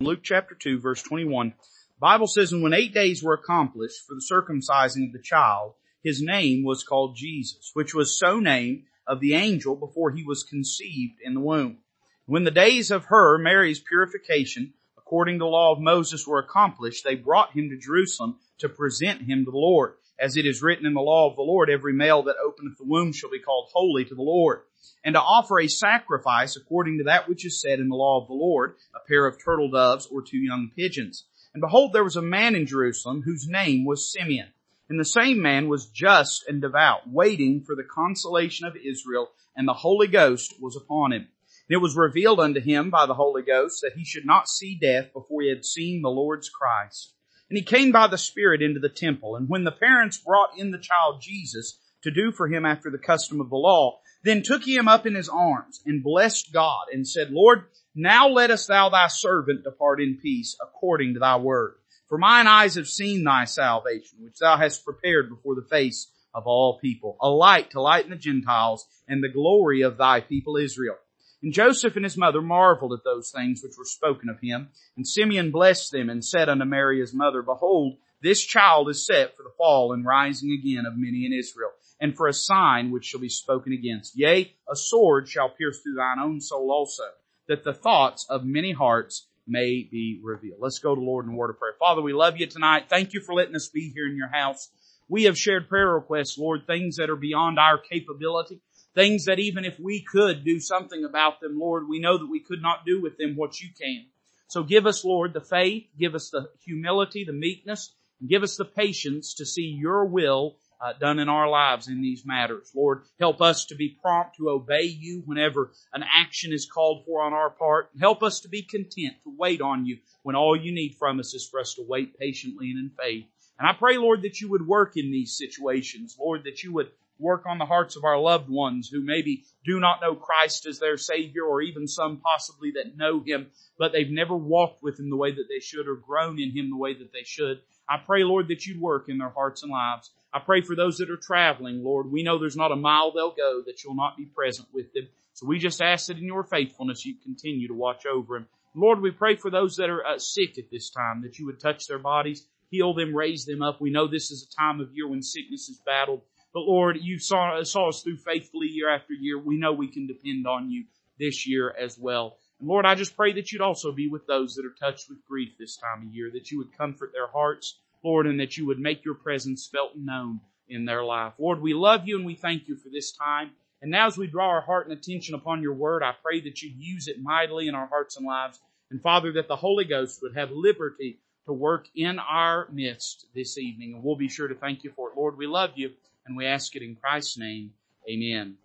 Luke chapter 2 verse 21. Bible says, and when eight days were accomplished for the circumcising of the child, his name was called Jesus, which was so named of the angel before he was conceived in the womb. When the days of her, Mary's purification, according to the law of Moses were accomplished, they brought him to Jerusalem to present him to the Lord. As it is written in the law of the Lord, every male that openeth the womb shall be called holy to the Lord. And to offer a sacrifice according to that which is said in the law of the Lord, a pair of turtle doves or two young pigeons. And behold, there was a man in Jerusalem whose name was Simeon. And the same man was just and devout, waiting for the consolation of Israel, and the Holy Ghost was upon him. And it was revealed unto him by the Holy Ghost that he should not see death before he had seen the Lord's Christ. And he came by the Spirit into the temple. And when the parents brought in the child Jesus to do for him after the custom of the law, then took he him up in his arms and blessed God and said, Lord, now lettest thou thy servant depart in peace according to thy word. For mine eyes have seen thy salvation, which thou hast prepared before the face of all people, a light to lighten the Gentiles and the glory of thy people Israel. And Joseph and his mother marveled at those things which were spoken of him. And Simeon blessed them and said unto Mary his mother, Behold, this child is set for the fall and rising again of many in Israel, and for a sign which shall be spoken against. Yea, a sword shall pierce through thine own soul also that the thoughts of many hearts may be revealed. Let's go to Lord in word of prayer. Father, we love you tonight. Thank you for letting us be here in your house. We have shared prayer requests, Lord, things that are beyond our capability, things that even if we could do something about them, Lord, we know that we could not do with them what you can. So give us, Lord, the faith, give us the humility, the meekness, and give us the patience to see your will uh, done in our lives in these matters. Lord, help us to be prompt to obey you whenever an action is called for on our part. Help us to be content to wait on you when all you need from us is for us to wait patiently and in faith. And I pray, Lord, that you would work in these situations. Lord, that you would work on the hearts of our loved ones who maybe do not know Christ as their Savior or even some possibly that know Him, but they've never walked with Him the way that they should or grown in Him the way that they should. I pray, Lord, that you'd work in their hearts and lives. I pray for those that are traveling, Lord. We know there's not a mile they'll go that you'll not be present with them. So we just ask that in your faithfulness you continue to watch over them. Lord, we pray for those that are uh, sick at this time that you would touch their bodies, heal them, raise them up. We know this is a time of year when sickness is battled. But Lord, you saw, saw us through faithfully year after year. We know we can depend on you this year as well. And Lord, I just pray that you'd also be with those that are touched with grief this time of year, that you would comfort their hearts, Lord, and that you would make your presence felt and known in their life. Lord, we love you and we thank you for this time. And now as we draw our heart and attention upon your word, I pray that you use it mightily in our hearts and lives. And Father, that the Holy Ghost would have liberty to work in our midst this evening. And we'll be sure to thank you for it. Lord, we love you and we ask it in Christ's name. Amen.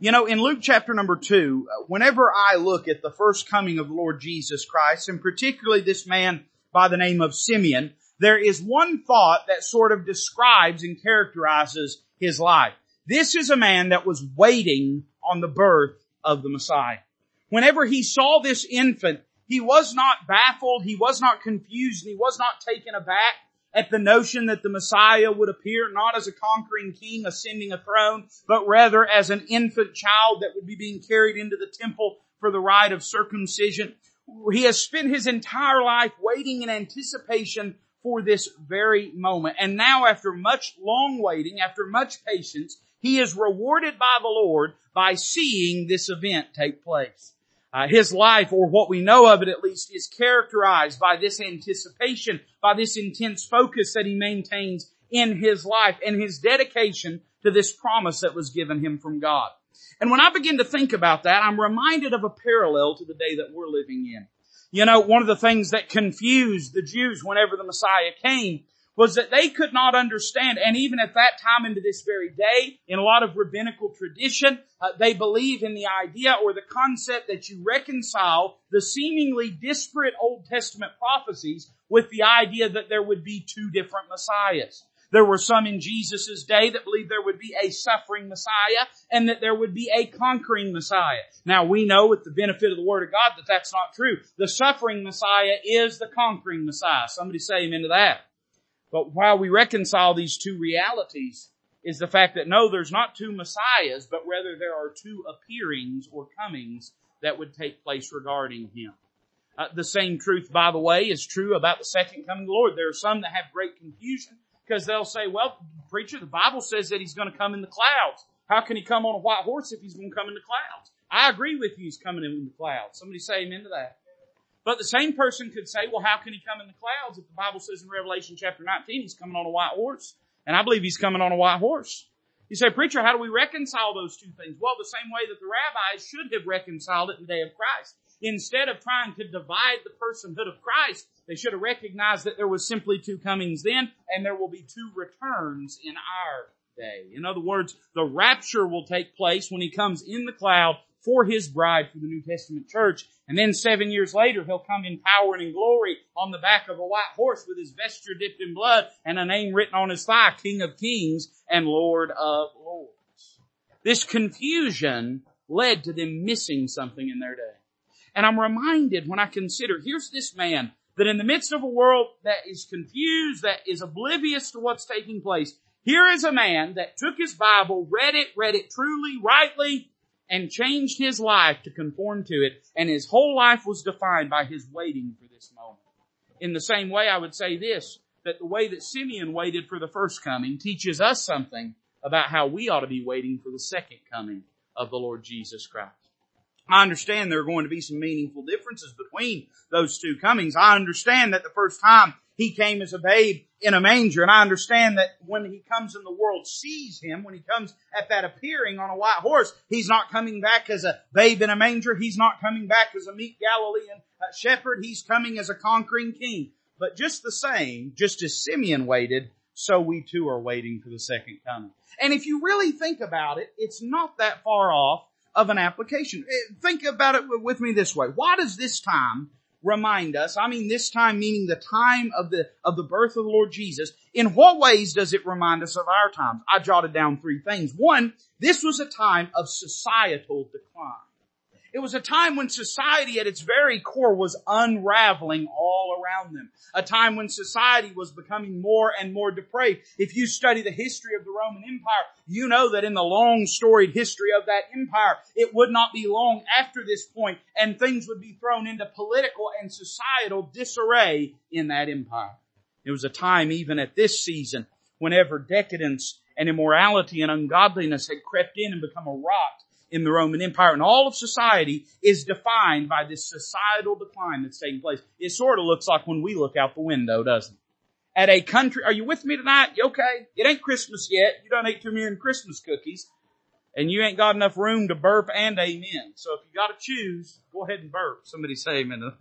You know, in Luke chapter number two, whenever I look at the first coming of the Lord Jesus Christ, and particularly this man by the name of Simeon, there is one thought that sort of describes and characterizes his life. This is a man that was waiting on the birth of the Messiah. Whenever he saw this infant, he was not baffled, he was not confused, he was not taken aback at the notion that the Messiah would appear not as a conquering king ascending a throne, but rather as an infant child that would be being carried into the temple for the rite of circumcision. He has spent his entire life waiting in anticipation for this very moment. And now after much long waiting, after much patience, he is rewarded by the Lord by seeing this event take place. Uh, his life, or what we know of it at least, is characterized by this anticipation, by this intense focus that he maintains in his life and his dedication to this promise that was given him from God. And when I begin to think about that, I'm reminded of a parallel to the day that we're living in. You know, one of the things that confused the Jews whenever the Messiah came was that they could not understand, and even at that time into this very day, in a lot of rabbinical tradition, uh, they believe in the idea or the concept that you reconcile the seemingly disparate Old Testament prophecies with the idea that there would be two different Messiahs. There were some in Jesus' day that believed there would be a suffering Messiah and that there would be a conquering Messiah. Now we know with the benefit of the Word of God that that's not true. The suffering Messiah is the conquering Messiah. Somebody say amen to that. But while we reconcile these two realities is the fact that no, there's not two Messiahs, but rather there are two appearings or comings that would take place regarding Him. Uh, the same truth, by the way, is true about the second coming of the Lord. There are some that have great confusion because they'll say, well, preacher, the Bible says that he's going to come in the clouds. How can he come on a white horse if he's going to come in the clouds? I agree with you, he's coming in the clouds. Somebody say amen to that. But the same person could say, well, how can he come in the clouds if the Bible says in Revelation chapter 19 he's coming on a white horse? And I believe he's coming on a white horse. You say, preacher, how do we reconcile those two things? Well, the same way that the rabbis should have reconciled it in the day of Christ. Instead of trying to divide the personhood of Christ, they should have recognized that there was simply two comings then, and there will be two returns in our day. In other words, the rapture will take place when he comes in the cloud for his bride for the New Testament church. And then seven years later, he'll come in power and in glory on the back of a white horse with his vesture dipped in blood and a name written on his thigh, King of Kings and Lord of Lords. This confusion led to them missing something in their day. And I'm reminded when I consider, here's this man that in the midst of a world that is confused, that is oblivious to what's taking place, here is a man that took his Bible, read it, read it truly, rightly, and changed his life to conform to it, and his whole life was defined by his waiting for this moment. In the same way, I would say this, that the way that Simeon waited for the first coming teaches us something about how we ought to be waiting for the second coming of the Lord Jesus Christ. I understand there are going to be some meaningful differences between those two comings. I understand that the first time he came as a babe in a manger, and I understand that when he comes in the world sees him, when he comes at that appearing on a white horse, he's not coming back as a babe in a manger. He's not coming back as a meek Galilean uh, shepherd. He's coming as a conquering king. But just the same, just as Simeon waited, so we too are waiting for the second coming. And if you really think about it, it's not that far off of an application. Eh, think about it with me this way. Why does this time remind us? I mean this time meaning the time of the, of the birth of the Lord Jesus. In what ways does it remind us of our times? I jotted down three things. One, this was a time of societal decline. It was a time when society at its very core was unraveling all around them. A time when society was becoming more and more depraved. If you study the history of the Roman Empire, you know that in the long storied history of that empire, it would not be long after this point and things would be thrown into political and societal disarray in that empire. It was a time even at this season whenever decadence and immorality and ungodliness had crept in and become a rot in the Roman Empire and all of society is defined by this societal decline that's taking place. It sort of looks like when we look out the window, doesn't it? At a country, are you with me tonight? You okay? It ain't Christmas yet. You don't eat too many Christmas cookies. And you ain't got enough room to burp and amen. So if you gotta choose, go ahead and burp. Somebody say amen.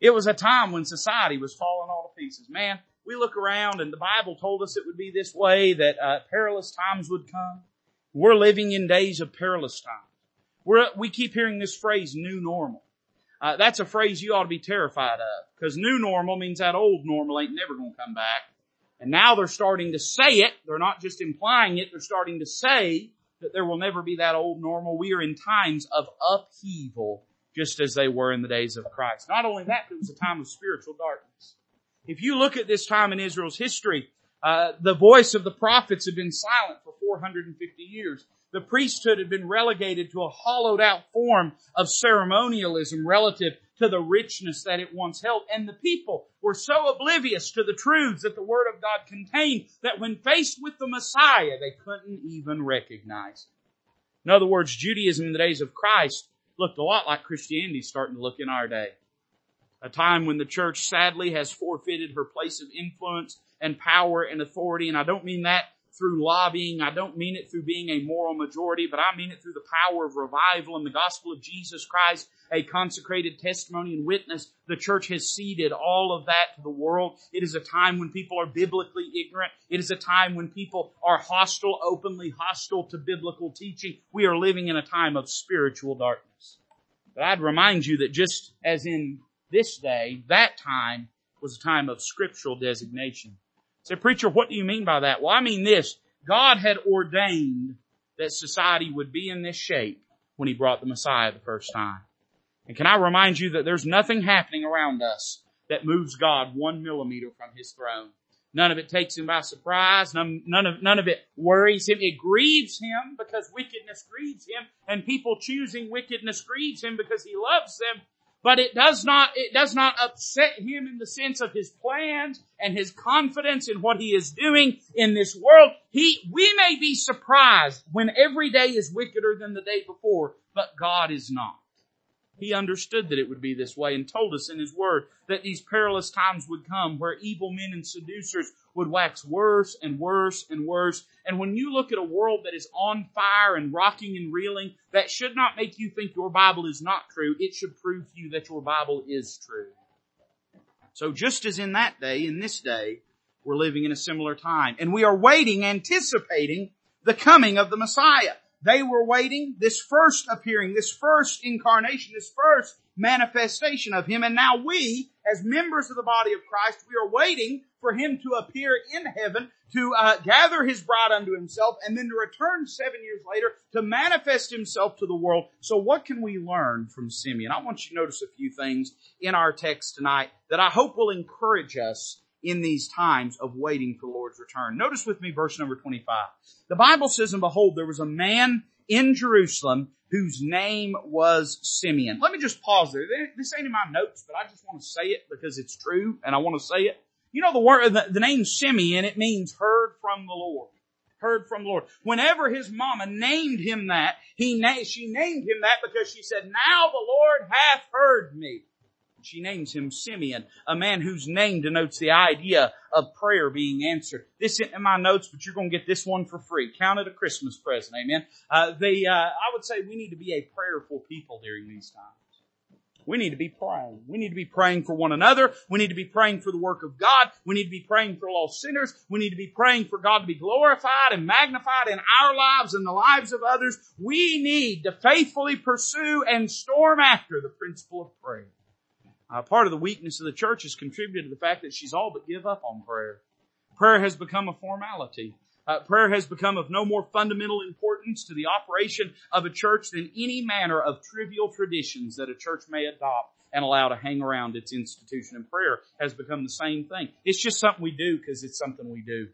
It was a time when society was falling all to pieces. Man, we look around and the Bible told us it would be this way, that uh, perilous times would come. We're living in days of perilous times. We're, we keep hearing this phrase, new normal. Uh, that's a phrase you ought to be terrified of because new normal means that old normal ain't never going to come back. And now they're starting to say it. They're not just implying it. They're starting to say that there will never be that old normal. We are in times of upheaval just as they were in the days of Christ. Not only that, but it was a time of spiritual darkness. If you look at this time in Israel's history, uh, the voice of the prophets had been silent for 450 years. The priesthood had been relegated to a hollowed out form of ceremonialism relative to the richness that it once held. And the people were so oblivious to the truths that the Word of God contained that when faced with the Messiah, they couldn't even recognize him. In other words, Judaism in the days of Christ looked a lot like Christianity starting to look in our day. A time when the church sadly has forfeited her place of influence and power and authority. And I don't mean that through lobbying. I don't mean it through being a moral majority, but I mean it through the power of revival and the gospel of Jesus Christ, a consecrated testimony and witness. The church has ceded all of that to the world. It is a time when people are biblically ignorant. It is a time when people are hostile, openly hostile to biblical teaching. We are living in a time of spiritual darkness. But I'd remind you that just as in this day, that time was a time of scriptural designation. Say, preacher, what do you mean by that? Well, I mean this. God had ordained that society would be in this shape when He brought the Messiah the first time. And can I remind you that there's nothing happening around us that moves God one millimeter from His throne. None of it takes Him by surprise. None, none of, none of it worries Him. It grieves Him because wickedness grieves Him and people choosing wickedness grieves Him because He loves them. But it does not, it does not upset him in the sense of his plans and his confidence in what he is doing in this world. He, we may be surprised when every day is wickeder than the day before, but God is not. He understood that it would be this way and told us in His Word that these perilous times would come where evil men and seducers would wax worse and worse and worse. And when you look at a world that is on fire and rocking and reeling, that should not make you think your Bible is not true. It should prove to you that your Bible is true. So just as in that day, in this day, we're living in a similar time. And we are waiting, anticipating the coming of the Messiah. They were waiting this first appearing, this first incarnation, this first manifestation of Him. And now we, as members of the body of Christ, we are waiting for Him to appear in heaven, to uh, gather His bride unto Himself, and then to return seven years later to manifest Himself to the world. So what can we learn from Simeon? I want you to notice a few things in our text tonight that I hope will encourage us in these times of waiting for the Lord's return. Notice with me verse number 25. The Bible says, and behold, there was a man in Jerusalem whose name was Simeon. Let me just pause there. This ain't in my notes, but I just want to say it because it's true and I want to say it. You know the word, the, the name Simeon, it means heard from the Lord. Heard from the Lord. Whenever his mama named him that, he na- she named him that because she said, now the Lord hath heard me. She names him Simeon, a man whose name denotes the idea of prayer being answered. This isn't in my notes, but you're going to get this one for free. Count it a Christmas present. Amen. Uh, the, uh, I would say we need to be a prayerful people during these times. We need to be praying. We need to be praying for one another. We need to be praying for the work of God. We need to be praying for lost sinners. We need to be praying for God to be glorified and magnified in our lives and the lives of others. We need to faithfully pursue and storm after the principle of prayer. Uh, part of the weakness of the church has contributed to the fact that she's all but give up on prayer. Prayer has become a formality. Uh, prayer has become of no more fundamental importance to the operation of a church than any manner of trivial traditions that a church may adopt and allow to hang around its institution. And prayer has become the same thing. It's just something we do because it's something we do.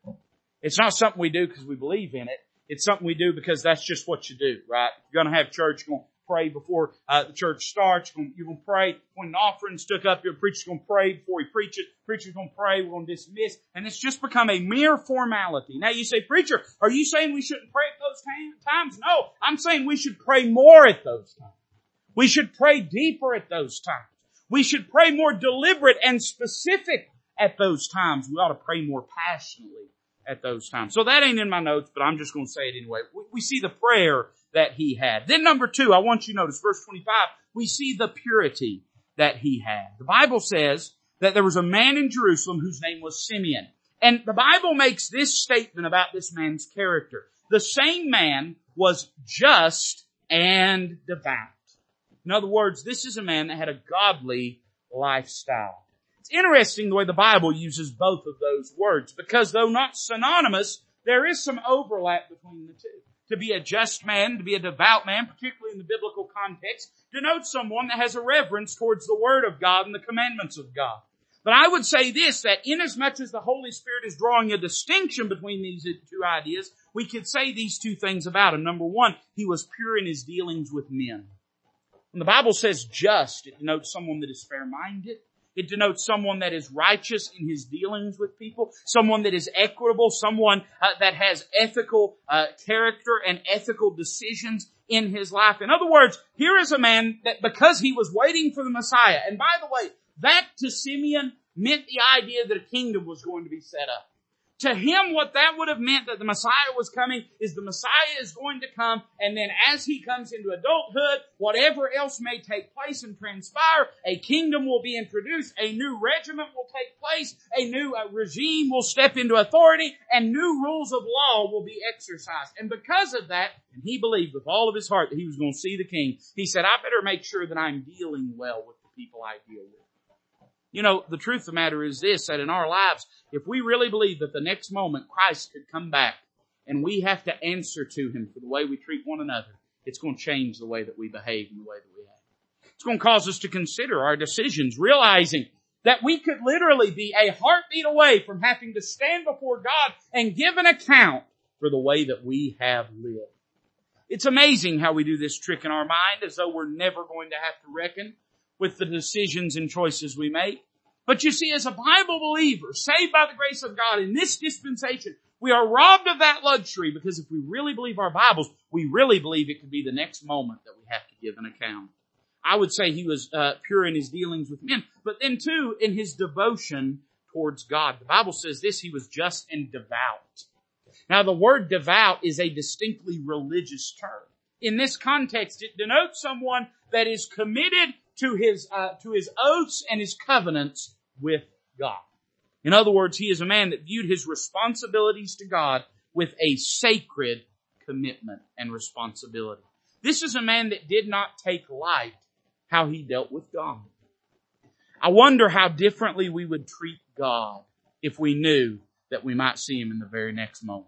It's not something we do because we believe in it. It's something we do because that's just what you do, right? You're going to have church, you're going pray before uh, the church starts. You're going to pray when the offering's took up. Your preacher's going to pray before he preaches. Preacher's going to pray. We're going to dismiss. And it's just become a mere formality. Now you say, preacher, are you saying we shouldn't pray at those times? No, I'm saying we should pray more at those times. We should pray deeper at those times. We should pray more deliberate and specific at those times. We ought to pray more passionately at those times. So that ain't in my notes, but I'm just going to say it anyway. We, we see the prayer that he had. Then number two, I want you to notice verse 25, we see the purity that he had. The Bible says that there was a man in Jerusalem whose name was Simeon. And the Bible makes this statement about this man's character. The same man was just and devout. In other words, this is a man that had a godly lifestyle. It's interesting the way the Bible uses both of those words because though not synonymous, there is some overlap between the two. To be a just man, to be a devout man, particularly in the biblical context, denotes someone that has a reverence towards the Word of God and the commandments of God. But I would say this, that inasmuch as the Holy Spirit is drawing a distinction between these two ideas, we could say these two things about him. Number one, he was pure in his dealings with men. When the Bible says just, it denotes someone that is fair-minded, it denotes someone that is righteous in his dealings with people, someone that is equitable, someone uh, that has ethical uh, character and ethical decisions in his life. In other words, here is a man that because he was waiting for the Messiah, and by the way, that to Simeon meant the idea that a kingdom was going to be set up. To him, what that would have meant that the Messiah was coming is the Messiah is going to come, and then as he comes into adulthood, whatever else may take place and transpire, a kingdom will be introduced, a new regiment will take place, a new uh, regime will step into authority, and new rules of law will be exercised. And because of that, and he believed with all of his heart that he was going to see the king, he said, I better make sure that I'm dealing well with the people I deal with. You know, the truth of the matter is this, that in our lives, if we really believe that the next moment Christ could come back and we have to answer to Him for the way we treat one another, it's going to change the way that we behave and the way that we act. It's going to cause us to consider our decisions, realizing that we could literally be a heartbeat away from having to stand before God and give an account for the way that we have lived. It's amazing how we do this trick in our mind as though we're never going to have to reckon with the decisions and choices we make. But you see, as a Bible believer, saved by the grace of God in this dispensation, we are robbed of that luxury because if we really believe our Bibles, we really believe it could be the next moment that we have to give an account. I would say he was uh, pure in his dealings with men, but then too in his devotion towards God. The Bible says this, he was just and devout. Now the word devout is a distinctly religious term. In this context, it denotes someone that is committed to his, uh, to his oaths and his covenants with God. In other words, he is a man that viewed his responsibilities to God with a sacred commitment and responsibility. This is a man that did not take light how he dealt with God. I wonder how differently we would treat God if we knew that we might see him in the very next moment.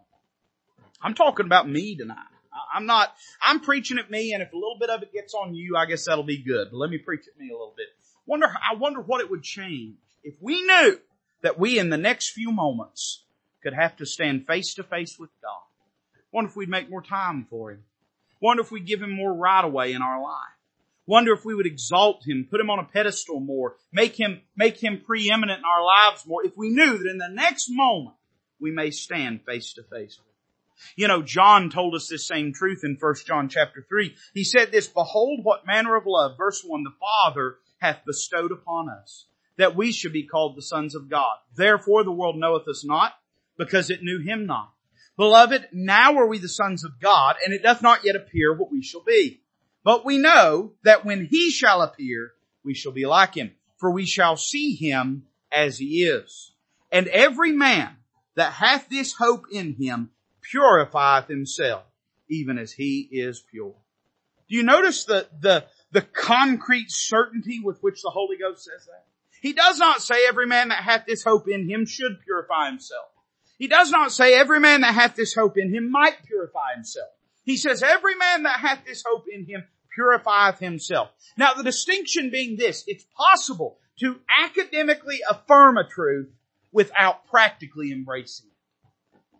I'm talking about me tonight. I'm not, I'm preaching at me and if a little bit of it gets on you, I guess that'll be good. But let me preach at me a little bit. Wonder, I wonder what it would change if we knew that we in the next few moments could have to stand face to face with God. Wonder if we'd make more time for Him. Wonder if we'd give Him more right away in our life. Wonder if we would exalt Him, put Him on a pedestal more, make Him, make Him preeminent in our lives more if we knew that in the next moment we may stand face to face with. You know, John told us this same truth in 1 John chapter 3. He said this, behold what manner of love, verse 1, the Father hath bestowed upon us that we should be called the sons of God. Therefore the world knoweth us not, because it knew him not. Beloved, now are we the sons of God, and it doth not yet appear what we shall be. But we know that when he shall appear, we shall be like him, for we shall see him as he is. And every man that hath this hope in him purifieth himself, even as he is pure. Do you notice the, the, the concrete certainty with which the Holy Ghost says that? He does not say every man that hath this hope in him should purify himself. He does not say every man that hath this hope in him might purify himself. He says every man that hath this hope in him purifieth himself. Now the distinction being this, it's possible to academically affirm a truth without practically embracing it.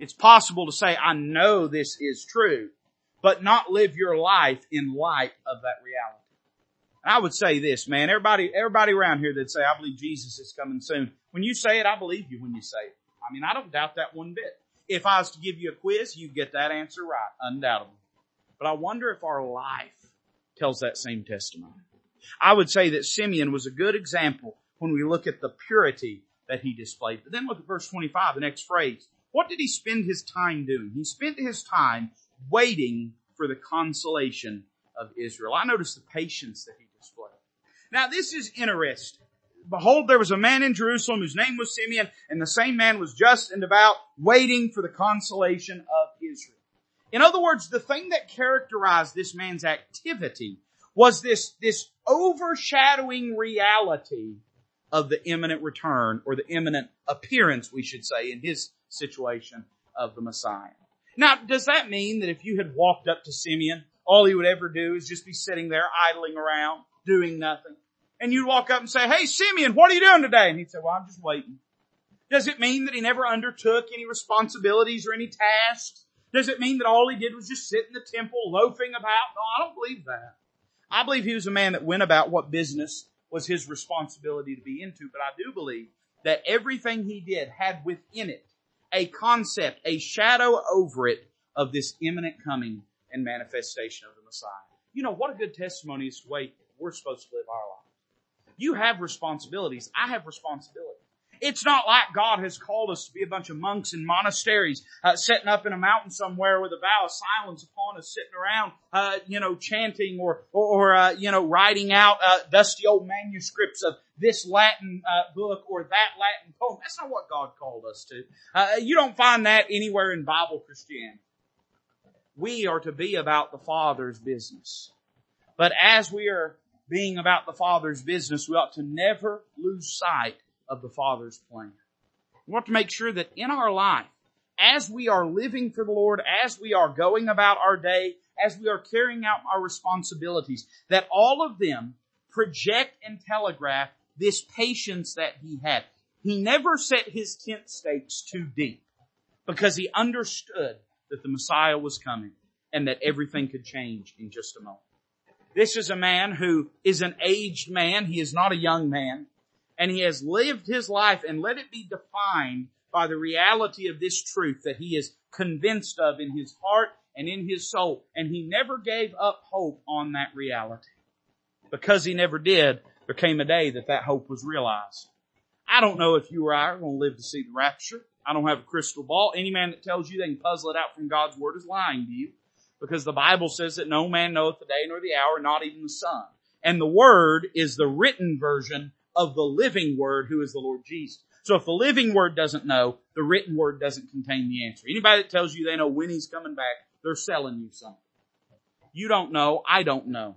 It's possible to say, I know this is true, but not live your life in light of that reality. And I would say this, man, everybody, everybody around here that say, I believe Jesus is coming soon. When you say it, I believe you when you say it. I mean, I don't doubt that one bit. If I was to give you a quiz, you'd get that answer right, undoubtedly. But I wonder if our life tells that same testimony. I would say that Simeon was a good example when we look at the purity that he displayed. But then look at verse 25, the next phrase. What did he spend his time doing? He spent his time waiting for the consolation of Israel. I notice the patience that he displayed. Now this is interesting. Behold, there was a man in Jerusalem whose name was Simeon, and the same man was just and devout, waiting for the consolation of Israel. In other words, the thing that characterized this man's activity was this, this overshadowing reality of the imminent return, or the imminent appearance, we should say, in his situation of the Messiah. Now, does that mean that if you had walked up to Simeon all he would ever do is just be sitting there idling around, doing nothing. And you'd walk up and say, hey Simeon, what are you doing today? And he'd say, well, I'm just waiting. Does it mean that he never undertook any responsibilities or any tasks? Does it mean that all he did was just sit in the temple loafing about? No, I don't believe that. I believe he was a man that went about what business was his responsibility to be into, but I do believe that everything he did had within it a concept, a shadow over it of this imminent coming and manifestation of the Messiah. You know, what a good testimony is the way we're supposed to live our life. You have responsibilities. I have responsibilities. It's not like God has called us to be a bunch of monks in monasteries, uh, sitting up in a mountain somewhere with a vow of silence upon us, sitting around, uh, you know, chanting or, or, uh, you know, writing out uh, dusty old manuscripts of this Latin uh, book or that Latin poem. That's not what God called us to. Uh, you don't find that anywhere in Bible Christianity we are to be about the Father's business. But as we are being about the Father's business, we ought to never lose sight of the Father's plan. We want to make sure that in our life, as we are living for the Lord, as we are going about our day, as we are carrying out our responsibilities, that all of them project and telegraph this patience that he had. He never set his tent stakes too deep because he understood that the Messiah was coming and that everything could change in just a moment. This is a man who is an aged man. He is not a young man. And he has lived his life and let it be defined by the reality of this truth that he is convinced of in his heart and in his soul. And he never gave up hope on that reality. Because he never did, there came a day that that hope was realized. I don't know if you or I are going to live to see the rapture. I don't have a crystal ball. Any man that tells you they can puzzle it out from God's word is lying to you. Because the Bible says that no man knoweth the day nor the hour, not even the son. And the word is the written version of the living word who is the Lord Jesus. So if the living word doesn't know, the written word doesn't contain the answer. Anybody that tells you they know when he's coming back, they're selling you something. You don't know, I don't know.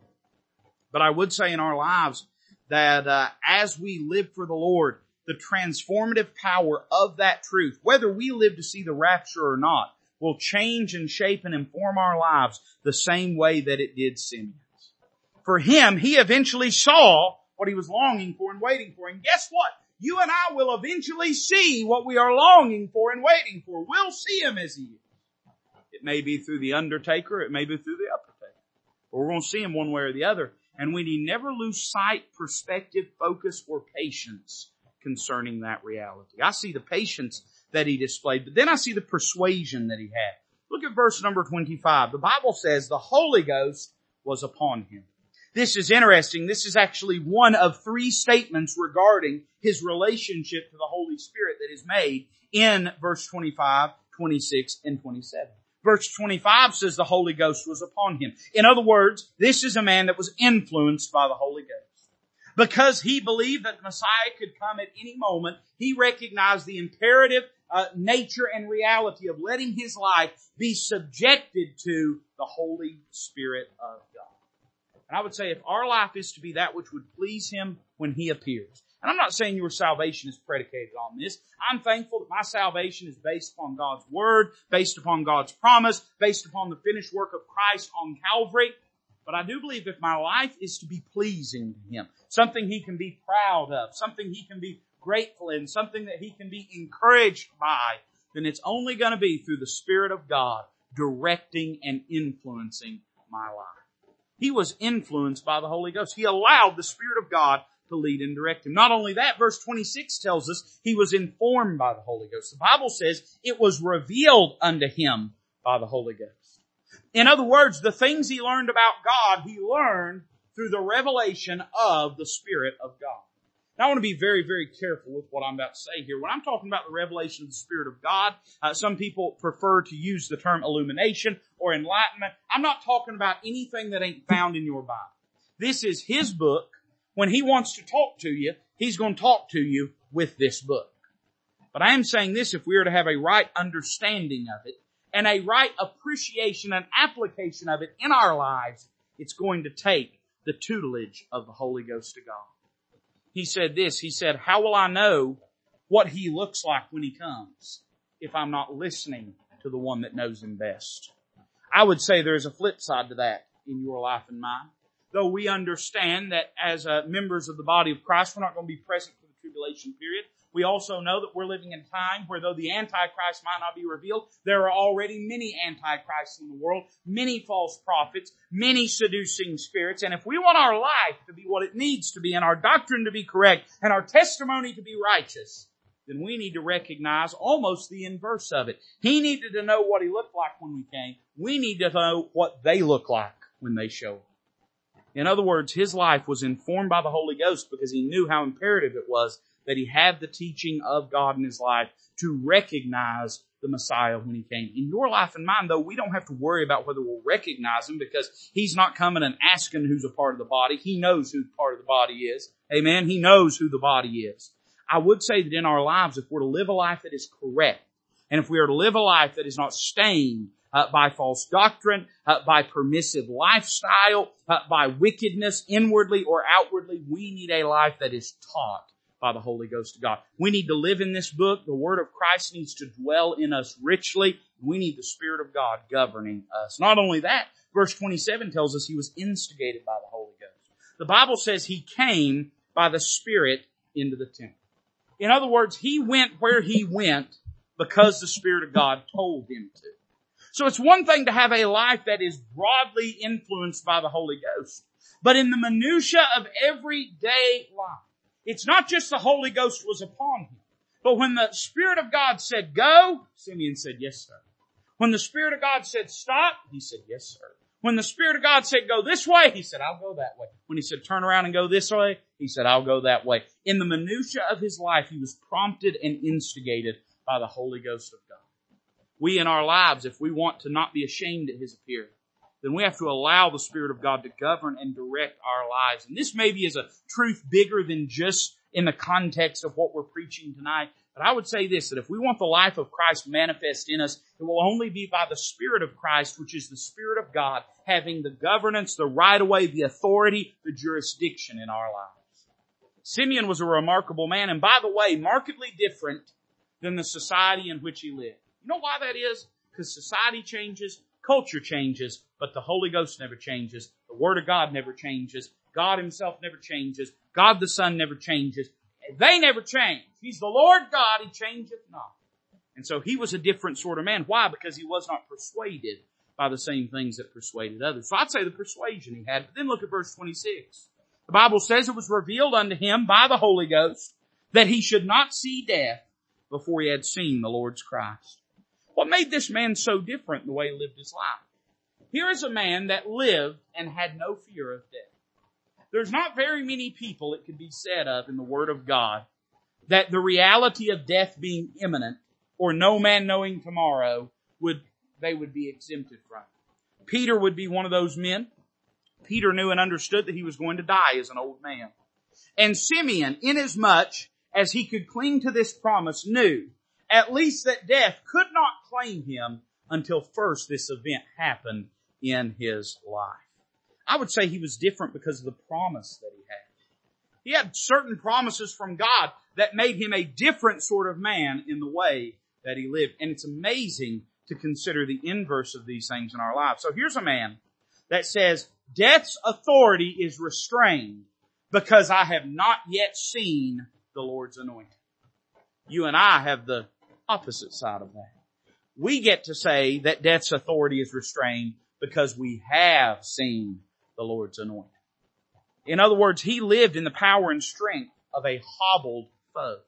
But I would say in our lives that uh, as we live for the Lord, the transformative power of that truth, whether we live to see the rapture or not, will change and shape and inform our lives the same way that it did Simeon's. For him, he eventually saw what he was longing for and waiting for. And guess what? You and I will eventually see what we are longing for and waiting for. We'll see him as he is. It may be through the undertaker, it may be through the uppertaker. But we're going to see him one way or the other. And we need never lose sight, perspective, focus, or patience concerning that reality. I see the patience that he displayed, but then I see the persuasion that he had. Look at verse number 25. The Bible says the Holy Ghost was upon him. This is interesting. This is actually one of three statements regarding his relationship to the Holy Spirit that is made in verse 25, 26, and 27. Verse 25 says the Holy Ghost was upon him. In other words, this is a man that was influenced by the Holy Ghost. Because he believed that the Messiah could come at any moment, he recognized the imperative uh, nature and reality of letting his life be subjected to the Holy Spirit of. And I would say if our life is to be that which would please him when he appears, and I'm not saying your salvation is predicated on this. I'm thankful that my salvation is based upon God's Word, based upon God's promise, based upon the finished work of Christ on Calvary. But I do believe if my life is to be pleasing to Him, something He can be proud of, something He can be grateful in, something that He can be encouraged by, then it's only going to be through the Spirit of God directing and influencing my life. He was influenced by the Holy Ghost. He allowed the Spirit of God to lead and direct him. Not only that, verse 26 tells us he was informed by the Holy Ghost. The Bible says it was revealed unto him by the Holy Ghost. In other words, the things he learned about God, he learned through the revelation of the Spirit of God. I want to be very, very careful with what I'm about to say here. When I'm talking about the revelation of the Spirit of God, uh, some people prefer to use the term illumination or enlightenment. I'm not talking about anything that ain't found in your Bible. This is His book when he wants to talk to you, he's going to talk to you with this book. But I am saying this, if we are to have a right understanding of it and a right appreciation and application of it in our lives, it's going to take the tutelage of the Holy Ghost of God. He said this, he said, how will I know what he looks like when he comes if I'm not listening to the one that knows him best? I would say there's a flip side to that in your life and mine though we understand that as uh, members of the body of Christ, we're not going to be present for the tribulation period. We also know that we're living in a time where though the Antichrist might not be revealed, there are already many Antichrists in the world, many false prophets, many seducing spirits. And if we want our life to be what it needs to be and our doctrine to be correct and our testimony to be righteous, then we need to recognize almost the inverse of it. He needed to know what he looked like when we came. We need to know what they look like when they show up. In other words, his life was informed by the Holy Ghost because he knew how imperative it was that he had the teaching of God in his life to recognize the Messiah when he came. In your life and mine, though, we don't have to worry about whether we'll recognize him because he's not coming and asking who's a part of the body. He knows who part of the body is. Amen. He knows who the body is. I would say that in our lives, if we're to live a life that is correct, and if we are to live a life that is not stained uh, by false doctrine, uh, by permissive lifestyle, uh, by wickedness inwardly or outwardly. We need a life that is taught by the Holy Ghost of God. We need to live in this book. The Word of Christ needs to dwell in us richly. We need the Spirit of God governing us. Not only that, verse 27 tells us he was instigated by the Holy Ghost. The Bible says he came by the Spirit into the temple. In other words, he went where he went because the Spirit of God told him to. So it's one thing to have a life that is broadly influenced by the Holy Ghost. but in the minutia of everyday life. It's not just the Holy Ghost was upon him, but when the Spirit of God said go, Simeon said, yes sir. When the Spirit of God said stop, he said, yes sir. When the Spirit of God said go this way, he said, I'll go that way. When he said turn around and go this way, he said, I'll go that way. In the minutia of his life, he was prompted and instigated by the Holy Ghost of God. We in our lives, if we want to not be ashamed at his appearing, then we have to allow the Spirit of God to govern and direct our lives. And this maybe is a truth bigger than just in the context of what we're preaching tonight. But I would say this, that if we want the life of Christ manifest in us, it will only be by the Spirit of Christ, which is the Spirit of God, having the governance, the right of way, the authority, the jurisdiction in our lives. Simeon was a remarkable man, and by the way, markedly different than the society in which he lived. You know why that is? Because society changes, culture changes, but the Holy Ghost never changes. The Word of God never changes. God Himself never changes. God the Son never changes. They never change. He's the Lord God, He changeth not. And so he was a different sort of man. Why? Because he was not persuaded by the same things that persuaded others. So I'd say the persuasion he had. But then look at verse 26. The Bible says it was revealed unto him by the Holy Ghost that he should not see death before he had seen the Lord's Christ. What made this man so different in the way he lived his life? Here is a man that lived and had no fear of death. There's not very many people it could be said of in the Word of God that the reality of death being imminent or no man knowing tomorrow would, they would be exempted from. Peter would be one of those men. Peter knew and understood that he was going to die as an old man. And Simeon, inasmuch as he could cling to this promise, knew at least that death could not claim him until first this event happened in his life. I would say he was different because of the promise that he had. He had certain promises from God that made him a different sort of man in the way that he lived. And it's amazing to consider the inverse of these things in our lives. So here's a man that says, death's authority is restrained because I have not yet seen the Lord's anointing. You and I have the opposite side of that. We get to say that death's authority is restrained because we have seen the Lord's anointing. In other words, he lived in the power and strength of a hobbled foe,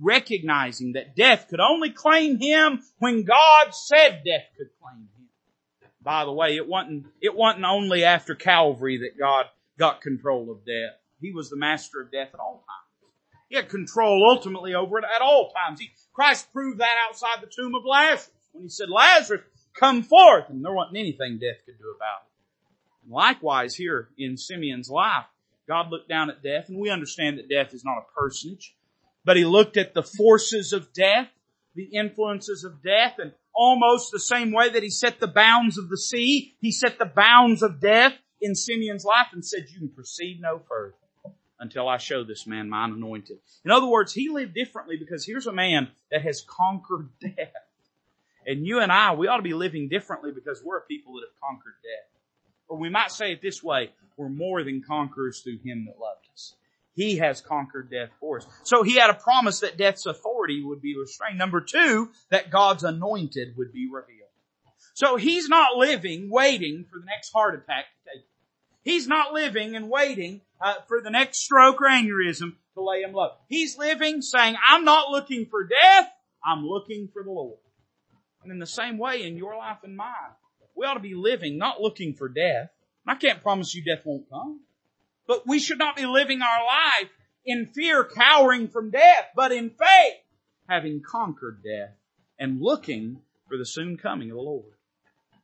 recognizing that death could only claim him when God said death could claim him. By the way, it wasn't, it wasn't only after Calvary that God got control of death. He was the master of death at all times. He had control ultimately over it at all times. He, Christ proved that outside the tomb of Lazarus when he said, Lazarus, come forth. And there wasn't anything death could do about it. Likewise, here in Simeon's life, God looked down at death, and we understand that death is not a personage, but he looked at the forces of death, the influences of death, and almost the same way that he set the bounds of the sea, he set the bounds of death in Simeon's life and said, you can proceed no further until I show this man mine anointed. In other words, he lived differently because here's a man that has conquered death. And you and I, we ought to be living differently because we're a people that have conquered death. Or we might say it this way, we're more than conquerors through Him that loved us. He has conquered death for us. So He had a promise that death's authority would be restrained. Number two, that God's anointed would be revealed. So He's not living waiting for the next heart attack to take. He's not living and waiting uh, for the next stroke or aneurysm to lay him low. He's living saying, I'm not looking for death, I'm looking for the Lord. And in the same way in your life and mine, we ought to be living, not looking for death. I can't promise you death won't come. But we should not be living our life in fear, cowering from death, but in faith, having conquered death and looking for the soon coming of the Lord.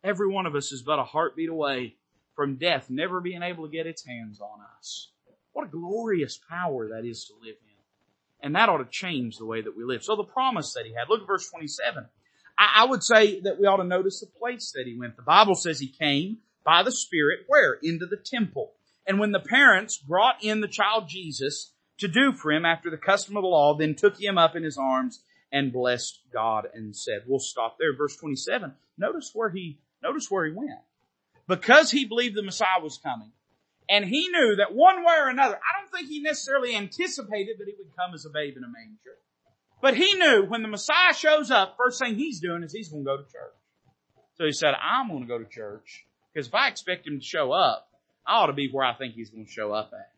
Every one of us is but a heartbeat away from death never being able to get its hands on us. What a glorious power that is to live in. And that ought to change the way that we live. So the promise that he had, look at verse 27. I, I would say that we ought to notice the place that he went. The Bible says he came by the Spirit where? Into the temple. And when the parents brought in the child Jesus to do for him after the custom of the law, then took him up in his arms and blessed God and said, we'll stop there. Verse 27. Notice where he, notice where he went. Because he believed the Messiah was coming. And he knew that one way or another, I don't think he necessarily anticipated that he would come as a babe in a manger. But he knew when the Messiah shows up, first thing he's doing is he's going to go to church. So he said, I'm going to go to church because if I expect him to show up, I ought to be where I think he's going to show up at.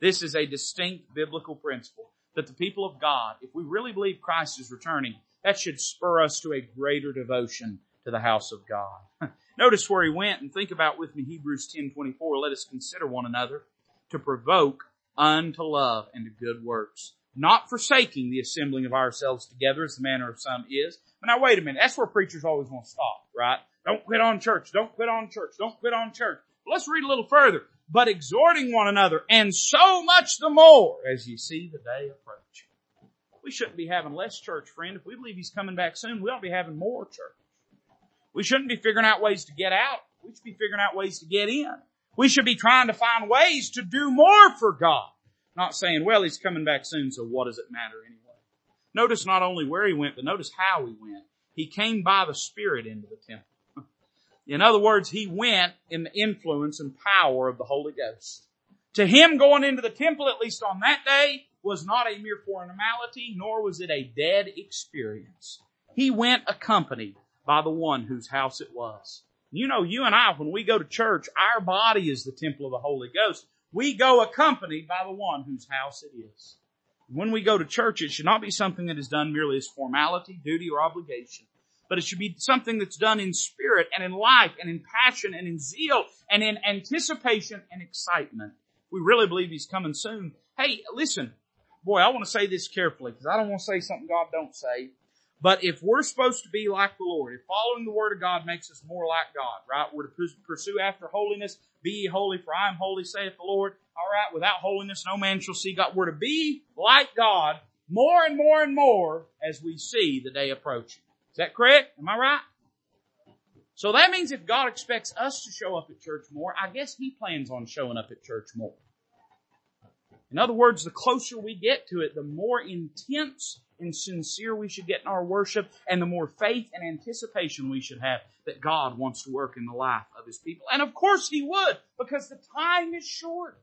This is a distinct biblical principle that the people of God, if we really believe Christ is returning, that should spur us to a greater devotion to the house of God. Notice where he went and think about with me Hebrews 10:24. Let us consider one another to provoke unto love and to good works, not forsaking the assembling of ourselves together as the manner of some is. But now wait a minute. That's where preachers always want to stop, right? Don't quit on church. Don't quit on church. Don't quit on church. let's read a little further. But exhorting one another and so much the more as you see the day approaching. We shouldn't be having less church, friend. If we believe he's coming back soon, we ought to be having more church. We shouldn't be figuring out ways to get out. We should be figuring out ways to get in. We should be trying to find ways to do more for God. Not saying, well, he's coming back soon, so what does it matter anyway? Notice not only where he went, but notice how he went. He came by the Spirit into the temple. In other words, he went in the influence and power of the Holy Ghost. To him going into the temple, at least on that day, was not a mere formality, nor was it a dead experience. He went accompanied by the one whose house it was. You know, you and I, when we go to church, our body is the temple of the Holy Ghost. We go accompanied by the one whose house it is. When we go to church, it should not be something that is done merely as formality, duty, or obligation, but it should be something that's done in spirit and in life and in passion and in zeal and in anticipation and excitement. We really believe He's coming soon. Hey, listen, boy, I want to say this carefully because I don't want to say something God don't say. But if we're supposed to be like the Lord, if following the Word of God makes us more like God, right? We're to pursue after holiness. Be ye holy, for I am holy, saith the Lord. All right, without holiness, no man shall see God. We're to be like God more and more and more as we see the day approaching. Is that correct? Am I right? So that means if God expects us to show up at church more, I guess He plans on showing up at church more. In other words, the closer we get to it, the more intense and sincere we should get in our worship and the more faith and anticipation we should have that God wants to work in the life of His people. And of course He would because the time is short.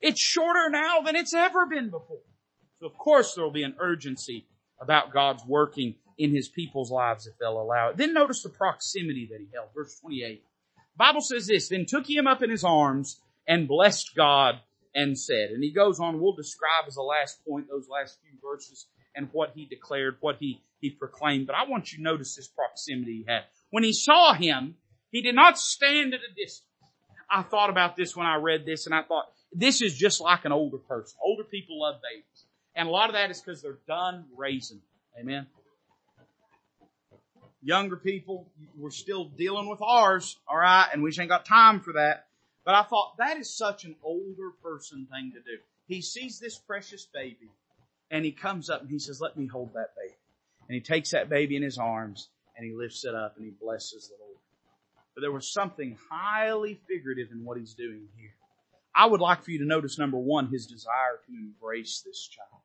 It's shorter now than it's ever been before. So of course there will be an urgency about God's working in His people's lives if they'll allow it. Then notice the proximity that He held. Verse 28. The Bible says this, then took Him up in His arms and blessed God and said. And he goes on, we'll describe as a last point those last few verses and what he declared, what he, he proclaimed. But I want you to notice this proximity he had. When he saw him, he did not stand at a distance. I thought about this when I read this and I thought, this is just like an older person. Older people love babies. And a lot of that is because they're done raising. Amen. Younger people, we're still dealing with ours, alright, and we just ain't got time for that. But I thought that is such an older person thing to do. He sees this precious baby and he comes up and he says, let me hold that baby. And he takes that baby in his arms and he lifts it up and he blesses the Lord. But there was something highly figurative in what he's doing here. I would like for you to notice number one, his desire to embrace this child.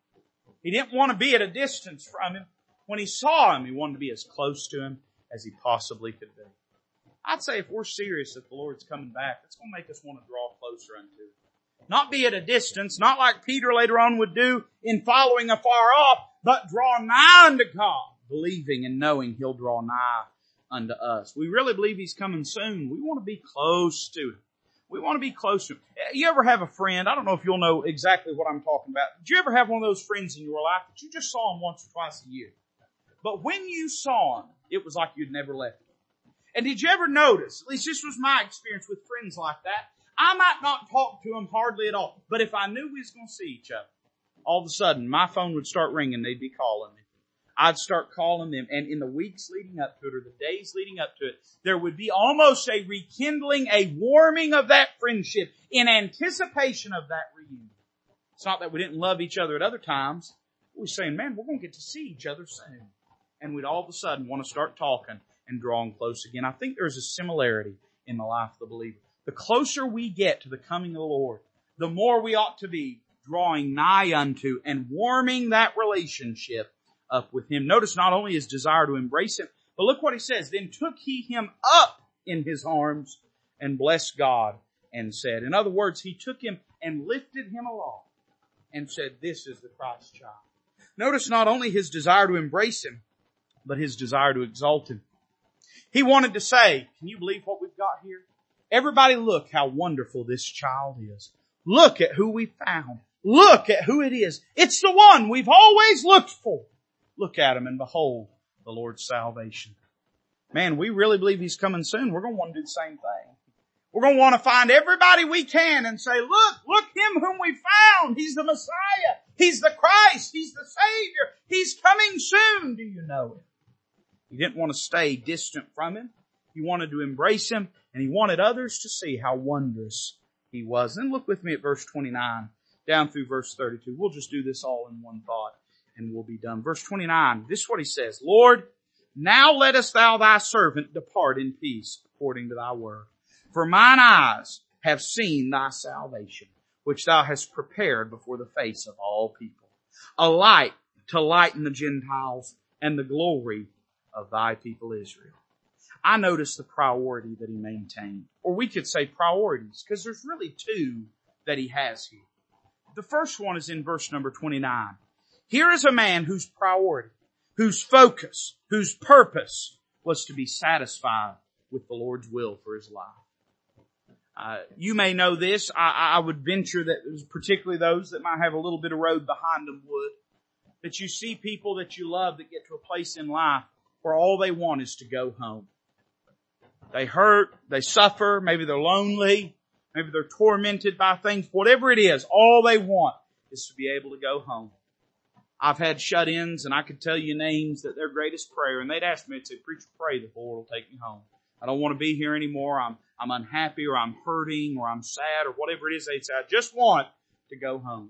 He didn't want to be at a distance from him. When he saw him, he wanted to be as close to him as he possibly could be. I'd say if we're serious that the Lord's coming back, it's going to make us want to draw closer unto him. Not be at a distance, not like Peter later on would do in following afar off, but draw nigh unto God, believing and knowing He'll draw nigh unto us. We really believe He's coming soon. We want to be close to Him. We want to be close to Him. You ever have a friend, I don't know if you'll know exactly what I'm talking about. Did you ever have one of those friends in your life that you just saw him once or twice a year? But when you saw him, it was like you'd never left him. And did you ever notice, at least this was my experience with friends like that, I might not talk to him hardly at all, but if I knew we was going to see each other, all of a sudden my phone would start ringing. They'd be calling me. I'd start calling them. And in the weeks leading up to it or the days leading up to it, there would be almost a rekindling, a warming of that friendship in anticipation of that reunion. It's not that we didn't love each other at other times. We're saying, man, we're going to get to see each other soon. And we'd all of a sudden want to start talking and drawing close again. I think there's a similarity in the life of the believer the closer we get to the coming of the Lord, the more we ought to be drawing nigh unto and warming that relationship up with Him. Notice not only his desire to embrace Him, but look what He says. Then took He him up in His arms and blessed God and said. In other words, He took him and lifted him aloft and said, this is the Christ child. Notice not only His desire to embrace Him, but His desire to exalt Him. He wanted to say, can you believe what we've got here? Everybody look how wonderful this child is. Look at who we found. Look at who it is. It's the one we've always looked for. Look at him and behold the Lord's salvation. Man, we really believe He's coming soon. We're going to want to do the same thing. We're going to want to find everybody we can and say, look, look him whom we found. He's the Messiah. He's the Christ. He's the Savior. He's coming soon. Do you know it? He didn't want to stay distant from him. He wanted to embrace him and he wanted others to see how wondrous he was. And look with me at verse 29 down through verse 32. We'll just do this all in one thought and we'll be done. Verse 29, this is what he says. Lord, now lettest thou thy servant depart in peace according to thy word. For mine eyes have seen thy salvation, which thou hast prepared before the face of all people. A light to lighten the Gentiles and the glory of thy people Israel. I notice the priority that he maintained. Or we could say priorities, because there's really two that he has here. The first one is in verse number 29. Here is a man whose priority, whose focus, whose purpose was to be satisfied with the Lord's will for his life. Uh, you may know this. I, I would venture that particularly those that might have a little bit of road behind them would. That you see people that you love that get to a place in life where all they want is to go home. They hurt, they suffer, maybe they're lonely, maybe they're tormented by things, whatever it is, all they want is to be able to go home. I've had shut-ins and I could tell you names that their greatest prayer, and they'd ask me to preach, pray the Lord will take me home. I don't want to be here anymore. I'm, I'm unhappy or I'm hurting or I'm sad or whatever it is they'd say. I just want to go home.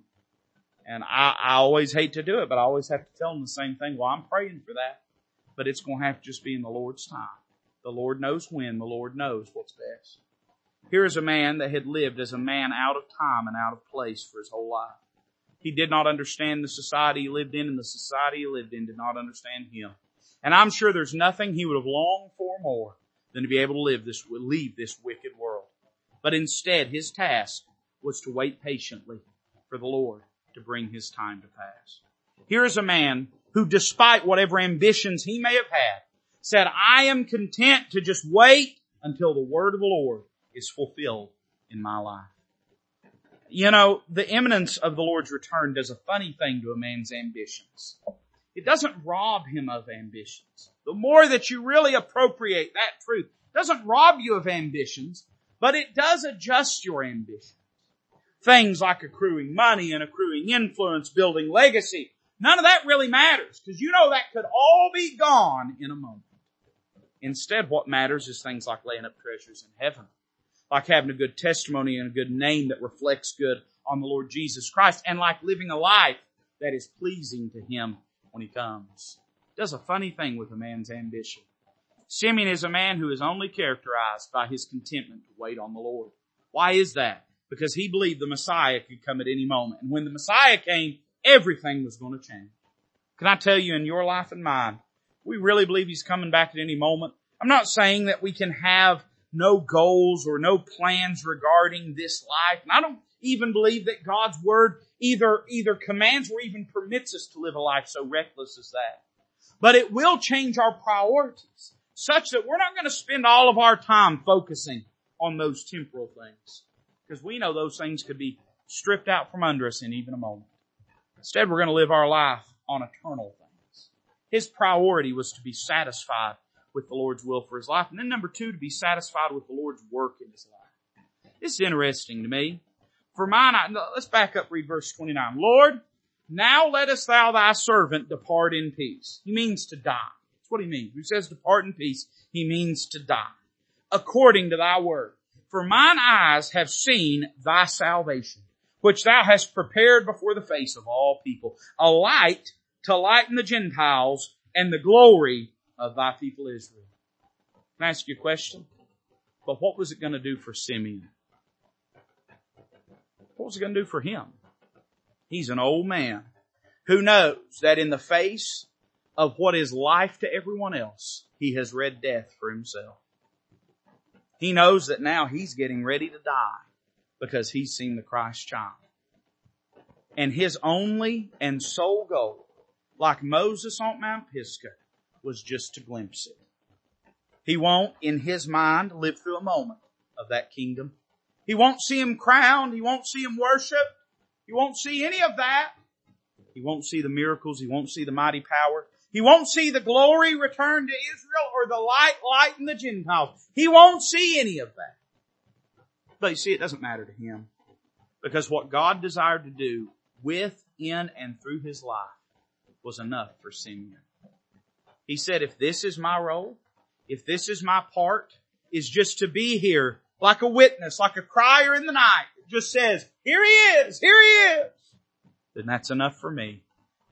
And I, I always hate to do it, but I always have to tell them the same thing. Well, I'm praying for that, but it's going to have to just be in the Lord's time. The Lord knows when. The Lord knows what's best. Here is a man that had lived as a man out of time and out of place for his whole life. He did not understand the society he lived in and the society he lived in did not understand him. And I'm sure there's nothing he would have longed for more than to be able to live this, leave this wicked world. But instead, his task was to wait patiently for the Lord to bring his time to pass. Here is a man who despite whatever ambitions he may have had, said, I am content to just wait until the word of the Lord is fulfilled in my life. You know, the imminence of the Lord's return does a funny thing to a man's ambitions. It doesn't rob him of ambitions. The more that you really appropriate that truth, doesn't rob you of ambitions, but it does adjust your ambitions. Things like accruing money and accruing influence, building legacy, none of that really matters because you know that could all be gone in a moment. Instead, what matters is things like laying up treasures in heaven, like having a good testimony and a good name that reflects good on the Lord Jesus Christ, and like living a life that is pleasing to Him when He comes does a funny thing with a man's ambition. Simeon is a man who is only characterized by his contentment to wait on the Lord. Why is that? Because he believed the Messiah could come at any moment. And when the Messiah came, everything was going to change. Can I tell you in your life and mine, we really believe he's coming back at any moment. I'm not saying that we can have no goals or no plans regarding this life. And I don't even believe that God's word either, either commands or even permits us to live a life so reckless as that. But it will change our priorities such that we're not going to spend all of our time focusing on those temporal things. Because we know those things could be stripped out from under us in even a moment. Instead, we're going to live our life on eternal. His priority was to be satisfied with the Lord's will for his life. And then number two, to be satisfied with the Lord's work in his life. This is interesting to me. For mine, I, let's back up, read verse 29. Lord, now lettest thou thy servant depart in peace. He means to die. That's what he means. When He says depart in peace, he means to die. According to thy word. For mine eyes have seen thy salvation, which thou hast prepared before the face of all people, a light to lighten the Gentiles and the glory of thy people Israel. Can I ask you a question? But what was it going to do for Simeon? What was it going to do for him? He's an old man who knows that in the face of what is life to everyone else, he has read death for himself. He knows that now he's getting ready to die because he's seen the Christ child. And his only and sole goal, like Moses on Mount Pisgah, was just to glimpse it. He won't, in his mind, live through a moment of that kingdom. He won't see him crowned. He won't see him worshiped. He won't see any of that. He won't see the miracles. He won't see the mighty power. He won't see the glory return to Israel or the light lighten the Gentiles. He won't see any of that. But you see, it doesn't matter to him. Because what God desired to do with, in, and through his life was enough for Simeon. He said, if this is my role, if this is my part, is just to be here like a witness, like a crier in the night, it just says, here he is, here he is, then that's enough for me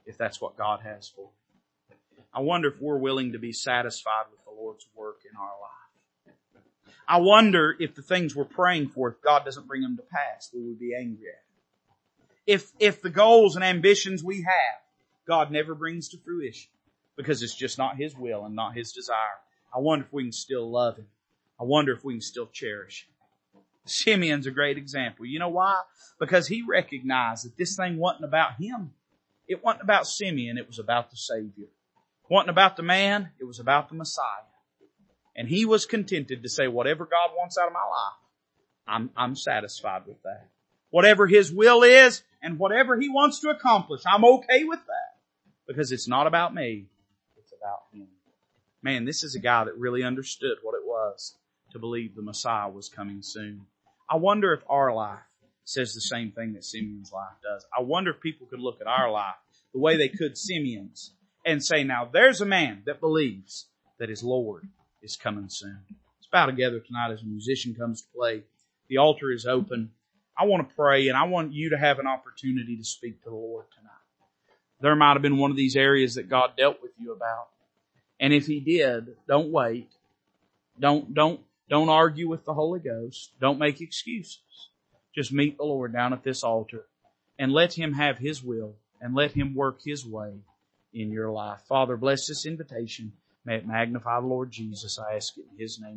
if that's what God has for me. I wonder if we're willing to be satisfied with the Lord's work in our life. I wonder if the things we're praying for, if God doesn't bring them to pass, we would be angry at If, if the goals and ambitions we have, God never brings to fruition because it's just not His will and not His desire. I wonder if we can still love Him. I wonder if we can still cherish Him. Simeon's a great example. You know why? Because he recognized that this thing wasn't about him. It wasn't about Simeon, it was about the Savior. It wasn't about the man, it was about the Messiah. And he was contented to say, whatever God wants out of my life, I'm, I'm satisfied with that. Whatever his will is and whatever he wants to accomplish, I'm okay with that. Because it's not about me, it's about him. Man, this is a guy that really understood what it was to believe the Messiah was coming soon. I wonder if our life says the same thing that Simeon's life does. I wonder if people could look at our life the way they could Simeon's and say, now there's a man that believes that his Lord is coming soon. Let's bow together tonight as a musician comes to play. The altar is open. I want to pray and I want you to have an opportunity to speak to the Lord tonight. There might have been one of these areas that God dealt with you about. And if he did, don't wait. Don't, don't, don't argue with the Holy Ghost. Don't make excuses. Just meet the Lord down at this altar and let Him have His will and let Him work His way in your life. Father, bless this invitation. May it magnify the Lord Jesus. I ask it in His name.